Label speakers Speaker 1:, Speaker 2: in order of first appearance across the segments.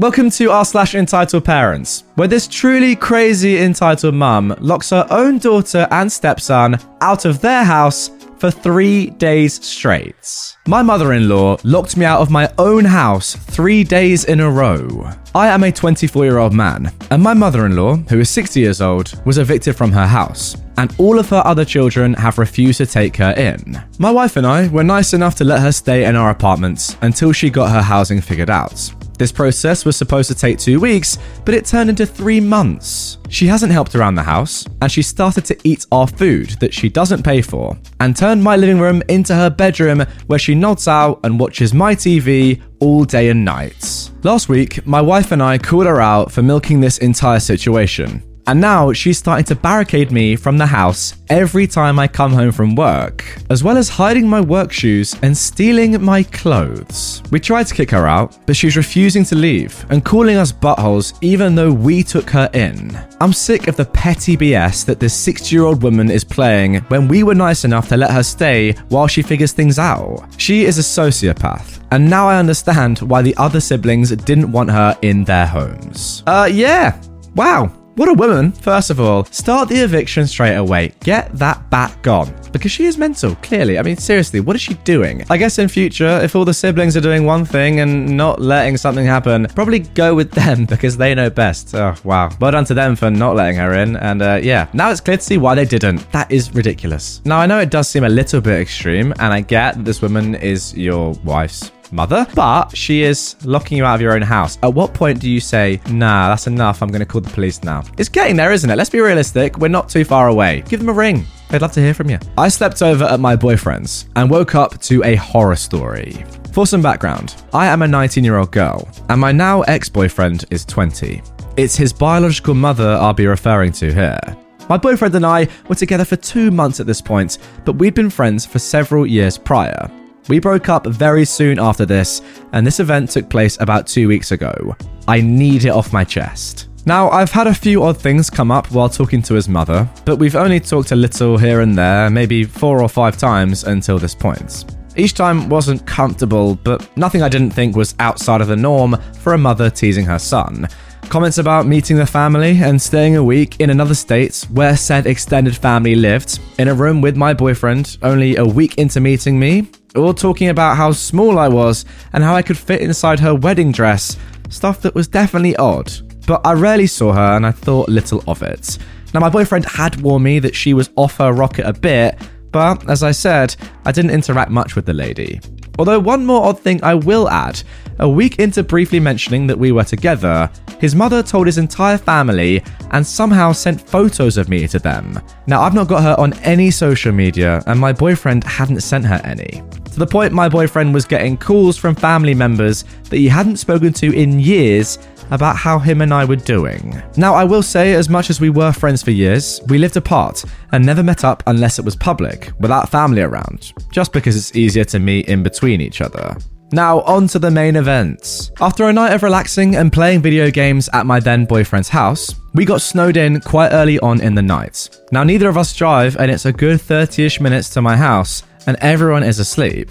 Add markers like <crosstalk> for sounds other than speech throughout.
Speaker 1: Welcome to r slash entitled parents, where this truly crazy entitled mum locks her own daughter and stepson out of their house for three days straight. My mother in law locked me out of my own house three days in a row. I am a 24 year old man, and my mother in law, who is 60 years old, was evicted from her house, and all of her other children have refused to take her in. My wife and I were nice enough to let her stay in our apartments until she got her housing figured out. This process was supposed to take two weeks, but it turned into three months. She hasn't helped around the house, and she started to eat our food that she doesn't pay for, and turned my living room into her bedroom where she nods out and watches my TV all day and night. Last week, my wife and I called her out for milking this entire situation. And now she's starting to barricade me from the house every time I come home from work, as well as hiding my work shoes and stealing my clothes. We tried to kick her out, but she's refusing to leave and calling us buttholes even though we took her in. I'm sick of the petty BS that this 60 year old woman is playing when we were nice enough to let her stay while she figures things out. She is a sociopath. And now I understand why the other siblings didn't want her in their homes. Uh, yeah. Wow. What a woman, first of all. Start the eviction straight away. Get that bat gone. Because she is mental, clearly. I mean, seriously, what is she doing? I guess in future, if all the siblings are doing one thing and not letting something happen, probably go with <laughs> them because they know best. Oh, wow. Well done to them for not letting her in. And uh, yeah, now it's clear to see why they didn't. That is ridiculous. Now, I know it does seem a little bit extreme, and I get that this woman is your wife's mother, but she is locking you out of your own house. At what point do you say, nah, that's enough, I'm going to call the police now? It's getting there, isn't it? Let's be realistic. We're not too far away. Give them a ring. They'd love to hear from you. I slept over at my boyfriend's and woke up to a horror story. For some background, I am a 19 year old girl, and my now ex boyfriend is 20. It's his biological mother I'll be referring to here. My boyfriend and I were together for two months at this point, but we'd been friends for several years prior. We broke up very soon after this, and this event took place about two weeks ago. I need it off my chest. Now, I've had a few odd things come up while talking to his mother, but we've only talked a little here and there, maybe four or five times until this point. Each time wasn't comfortable, but nothing I didn't think was outside of the norm for a mother teasing her son. Comments about meeting the family and staying a week in another state where said extended family lived, in a room with my boyfriend, only a week into meeting me, all talking about how small I was and how I could fit inside her wedding dress, stuff that was definitely odd. But I rarely saw her and I thought little of it. Now, my boyfriend had warned me that she was off her rocket a bit, but as I said, I didn't interact much with the lady. Although, one more odd thing I will add a week into briefly mentioning that we were together, his mother told his entire family and somehow sent photos of me to them. Now, I've not got her on any social media, and my boyfriend hadn't sent her any. To the point my boyfriend was getting calls from family members that he hadn't spoken to in years about how him and I were doing. Now, I will say, as much as we were friends for years, we lived apart and never met up unless it was public, without family around, just because it's easier to meet in between each other. Now, on to the main events. After a night of relaxing and playing video games at my then boyfriend's house, we got snowed in quite early on in the night. Now, neither of us drive, and it's a good 30 ish minutes to my house, and everyone is asleep.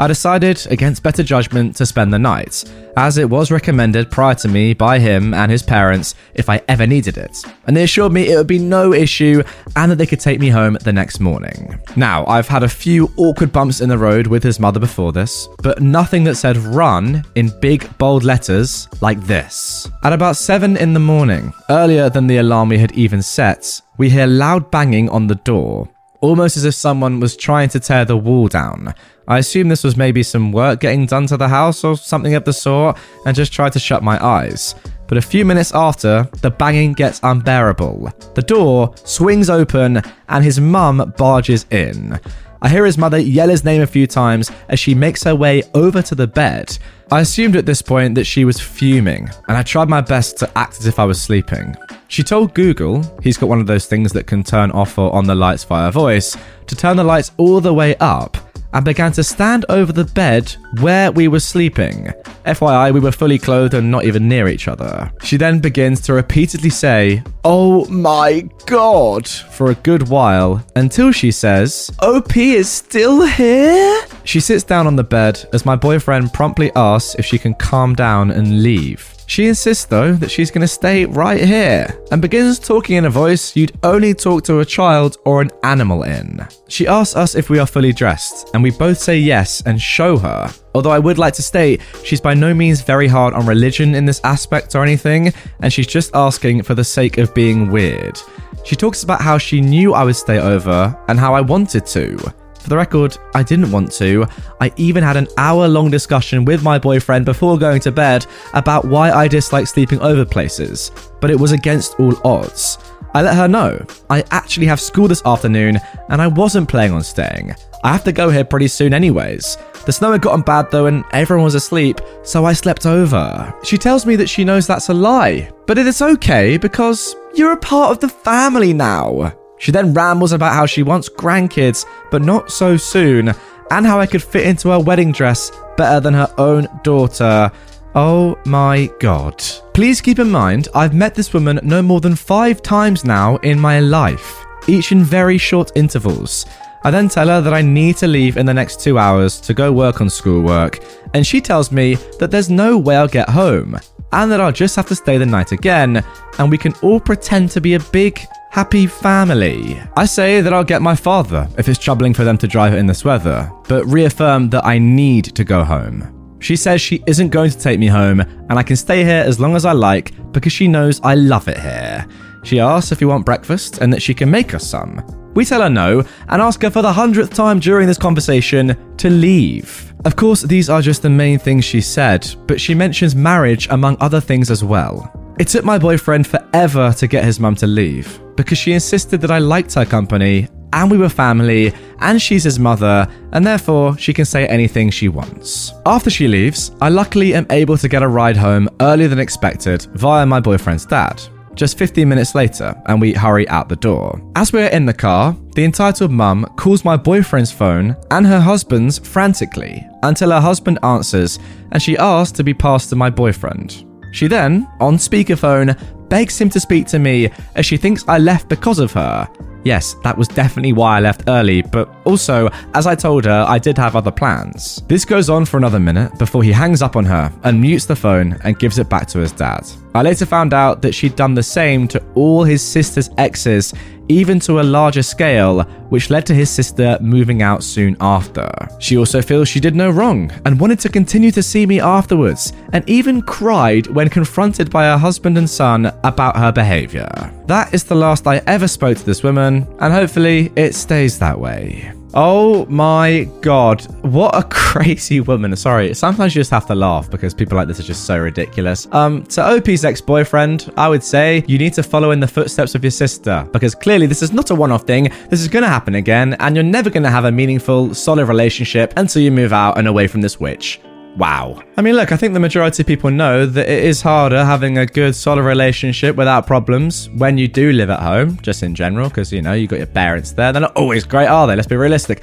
Speaker 1: I decided, against better judgment, to spend the night, as it was recommended prior to me by him and his parents if I ever needed it. And they assured me it would be no issue and that they could take me home the next morning. Now, I've had a few awkward bumps in the road with his mother before this, but nothing that said run in big bold letters like this. At about 7 in the morning, earlier than the alarm we had even set, we hear loud banging on the door almost as if someone was trying to tear the wall down. I assume this was maybe some work getting done to the house or something of the sort, and just tried to shut my eyes. But a few minutes after, the banging gets unbearable. The door swings open, and his mum barges in. I hear his mother yell his name a few times as she makes her way over to the bed. I assumed at this point that she was fuming, and I tried my best to act as if I was sleeping. She told Google, he's got one of those things that can turn off or on the lights via voice, to turn the lights all the way up and began to stand over the bed where we were sleeping. FYI, we were fully clothed and not even near each other. She then begins to repeatedly say, Oh my god, for a good while, until she says, OP is still here? She sits down on the bed as my boyfriend promptly asks if she can calm down and leave. She insists, though, that she's going to stay right here and begins talking in a voice you'd only talk to a child or an animal in. She asks us if we are fully dressed, and we both say yes and show her. Although I would like to state, she's by no means very hard on religion in this aspect or anything, and she's just asking for the sake of being weird. She talks about how she knew I would stay over and how I wanted to. The record, I didn't want to. I even had an hour long discussion with my boyfriend before going to bed about why I dislike sleeping over places, but it was against all odds. I let her know. I actually have school this afternoon and I wasn't planning on staying. I have to go here pretty soon, anyways. The snow had gotten bad though, and everyone was asleep, so I slept over. She tells me that she knows that's a lie, but it is okay because you're a part of the family now. She then rambles about how she wants grandkids, but not so soon, and how I could fit into her wedding dress better than her own daughter. Oh my god. Please keep in mind, I've met this woman no more than five times now in my life, each in very short intervals. I then tell her that I need to leave in the next two hours to go work on schoolwork, and she tells me that there's no way I'll get home, and that I'll just have to stay the night again, and we can all pretend to be a big, happy family. I say that I'll get my father if it's troubling for them to drive in this weather, but reaffirm that I need to go home. She says she isn't going to take me home and I can stay here as long as I like because she knows I love it here. She asks if we want breakfast and that she can make us some. We tell her no and ask her for the hundredth time during this conversation to leave. Of course, these are just the main things she said, but she mentions marriage among other things as well. It took my boyfriend forever to get his mum to leave because she insisted that I liked her company and we were family and she's his mother and therefore she can say anything she wants. After she leaves, I luckily am able to get a ride home earlier than expected via my boyfriend's dad. Just 15 minutes later, and we hurry out the door. As we're in the car, the entitled mum calls my boyfriend's phone and her husband's frantically until her husband answers and she asks to be passed to my boyfriend. She then, on speakerphone, begs him to speak to me as she thinks I left because of her. Yes, that was definitely why I left early, but also, as I told her, I did have other plans. This goes on for another minute before he hangs up on her and mutes the phone and gives it back to his dad. I later found out that she'd done the same to all his sister's exes, even to a larger scale, which led to his sister moving out soon after. She also feels she did no wrong and wanted to continue to see me afterwards, and even cried when confronted by her husband and son about her behaviour. That is the last I ever spoke to this woman, and hopefully it stays that way. Oh my god, what a <laughs> crazy woman. Sorry, sometimes you just have to laugh because people like this are just so ridiculous. Um, to OP's ex boyfriend, I would say you need to follow in the footsteps of your sister because clearly this is not a one off thing. This is going to happen again, and you're never going to have a meaningful, solid relationship until you move out and away from this witch. Wow. I mean, look, I think the majority of people know that it is harder having a good, solid relationship without problems when you do live at home, just in general, because, you know, you've got your parents there. They're not always great, are they? Let's be realistic.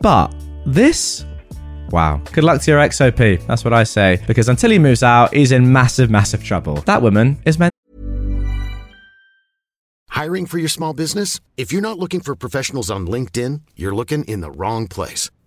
Speaker 1: But this. Wow. Good luck to your XOP. That's what I say. Because until he moves out, he's in massive, massive trouble. That woman is meant.
Speaker 2: Hiring for your small business? If you're not looking for professionals on LinkedIn, you're looking in the wrong place.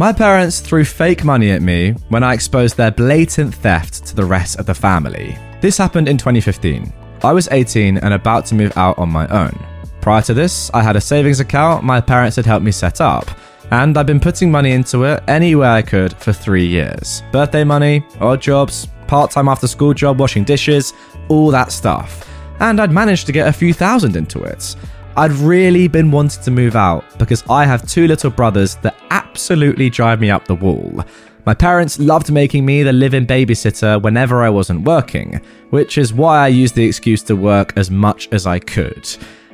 Speaker 1: My parents threw fake money at me when I exposed their blatant theft to the rest of the family. This happened in 2015. I was 18 and about to move out on my own. Prior to this, I had a savings account my parents had helped me set up, and I've been putting money into it any way I could for three years. Birthday money, odd jobs, part time after school job washing dishes, all that stuff. And I'd managed to get a few thousand into it. I'd really been wanting to move out because I have two little brothers that absolutely drive me up the wall. My parents loved making me the live in babysitter whenever I wasn't working, which is why I used the excuse to work as much as I could.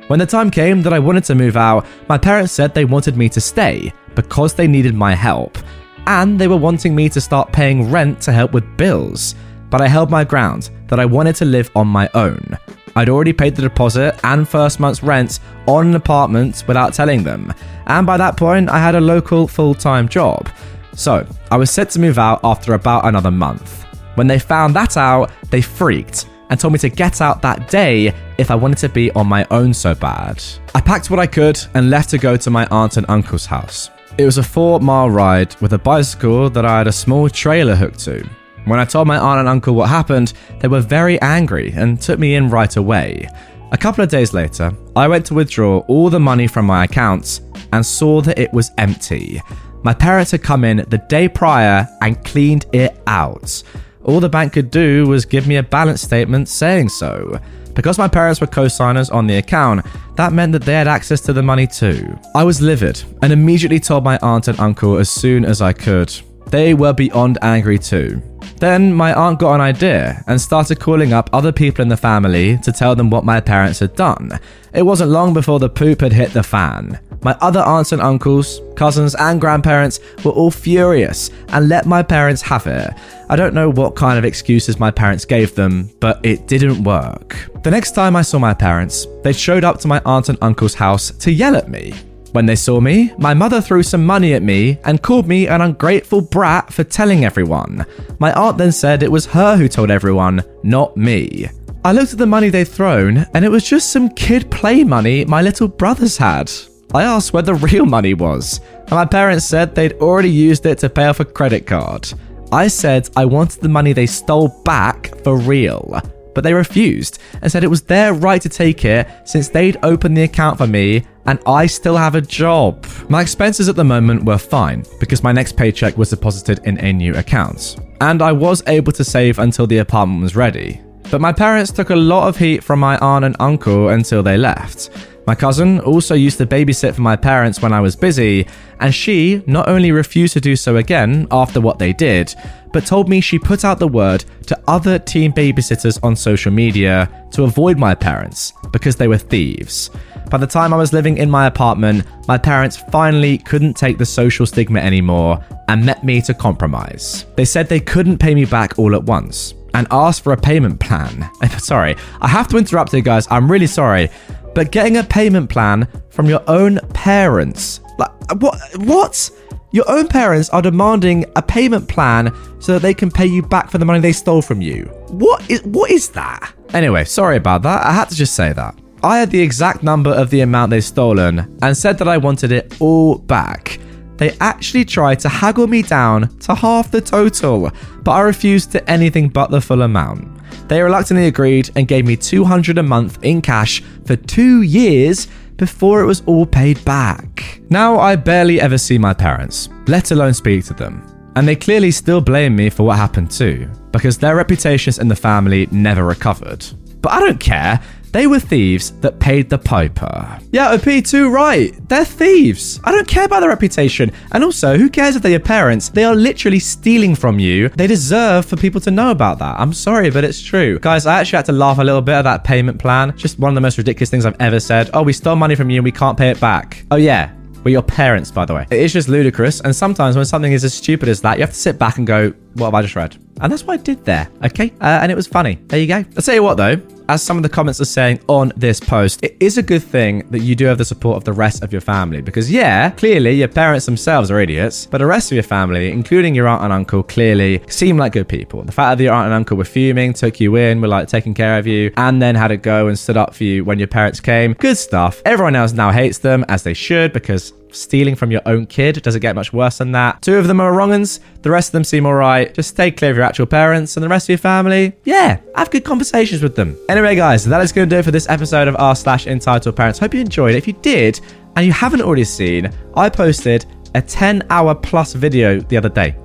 Speaker 1: When the time came that I wanted to move out, my parents said they wanted me to stay because they needed my help, and they were wanting me to start paying rent to help with bills. But I held my ground that I wanted to live on my own. I'd already paid the deposit and first month's rent on an apartment without telling them, and by that point, I had a local full time job. So, I was set to move out after about another month. When they found that out, they freaked and told me to get out that day if I wanted to be on my own so bad. I packed what I could and left to go to my aunt and uncle's house. It was a four mile ride with a bicycle that I had a small trailer hooked to. When I told my aunt and uncle what happened, they were very angry and took me in right away. A couple of days later, I went to withdraw all the money from my accounts and saw that it was empty. My parents had come in the day prior and cleaned it out. All the bank could do was give me a balance statement saying so. Because my parents were co signers on the account, that meant that they had access to the money too. I was livid and immediately told my aunt and uncle as soon as I could. They were beyond angry too. Then my aunt got an idea and started calling up other people in the family to tell them what my parents had done. It wasn't long before the poop had hit the fan. My other aunts and uncles, cousins, and grandparents were all furious and let my parents have it. I don't know what kind of excuses my parents gave them, but it didn't work. The next time I saw my parents, they showed up to my aunt and uncle's house to yell at me. When they saw me, my mother threw some money at me and called me an ungrateful brat for telling everyone. My aunt then said it was her who told everyone, not me. I looked at the money they'd thrown, and it was just some kid play money my little brothers had. I asked where the real money was, and my parents said they'd already used it to pay off a credit card. I said I wanted the money they stole back for real but they refused and said it was their right to take it since they'd opened the account for me and I still have a job. My expenses at the moment were fine because my next paycheck was deposited in a new account, and I was able to save until the apartment was ready. But my parents took a lot of heat from my aunt and uncle until they left. My cousin also used to babysit for my parents when I was busy, and she not only refused to do so again after what they did, but told me she put out the word to other teen babysitters on social media to avoid my parents because they were thieves. By the time I was living in my apartment, my parents finally couldn't take the social stigma anymore and met me to compromise. They said they couldn't pay me back all at once and asked for a payment plan. <laughs> sorry, I have to interrupt you guys. I'm really sorry but getting a payment plan from your own parents. Like what what? Your own parents are demanding a payment plan so that they can pay you back for the money they stole from you. What is what is that? Anyway, sorry about that. I had to just say that. I had the exact number of the amount they'd stolen and said that I wanted it all back. They actually tried to haggle me down to half the total, but I refused to anything but the full amount. They reluctantly agreed and gave me 200 a month in cash for two years before it was all paid back. Now I barely ever see my parents, let alone speak to them. And they clearly still blame me for what happened too, because their reputations in the family never recovered. But I don't care. They were thieves that paid the piper. Yeah, OP2 right. They're thieves. I don't care about their reputation. And also, who cares if they're your parents? They are literally stealing from you. They deserve for people to know about that. I'm sorry, but it's true. Guys, I actually had to laugh a little bit at that payment plan. Just one of the most ridiculous things I've ever said. Oh, we stole money from you and we can't pay it back. Oh, yeah. We're your parents, by the way. It is just ludicrous. And sometimes when something is as stupid as that, you have to sit back and go, what have I just read? And that's what I did there, okay? Uh, and it was funny. There you go. I'll tell you what, though as some of the comments are saying on this post, it is a good thing that you do have the support of the rest of your family. Because, yeah, clearly your parents themselves are idiots, but the rest of your family, including your aunt and uncle, clearly seem like good people. The fact that your aunt and uncle were fuming, took you in, were like taking care of you, and then had to go and stood up for you when your parents came, good stuff. Everyone else now hates them, as they should, because stealing from your own kid. Does it get much worse than that? Two of them are wrong'uns. The rest of them seem alright. Just stay clear of your actual parents and the rest of your family. Yeah, have good conversations with them. Anyway, guys, that is going to do it for this episode of r slash entitled parents. Hope you enjoyed. If you did, and you haven't already seen, I posted a 10 hour plus video the other day.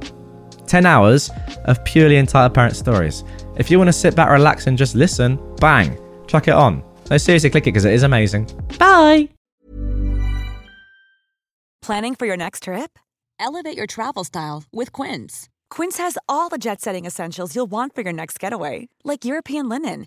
Speaker 1: 10 hours of purely entitled parent stories. If you want to sit back, relax, and just listen, bang, chuck it on. No, seriously, click it because it is amazing. Bye.
Speaker 3: Planning for your next trip? Elevate your travel style with Quince. Quince has all the jet setting essentials you'll want for your next getaway, like European linen,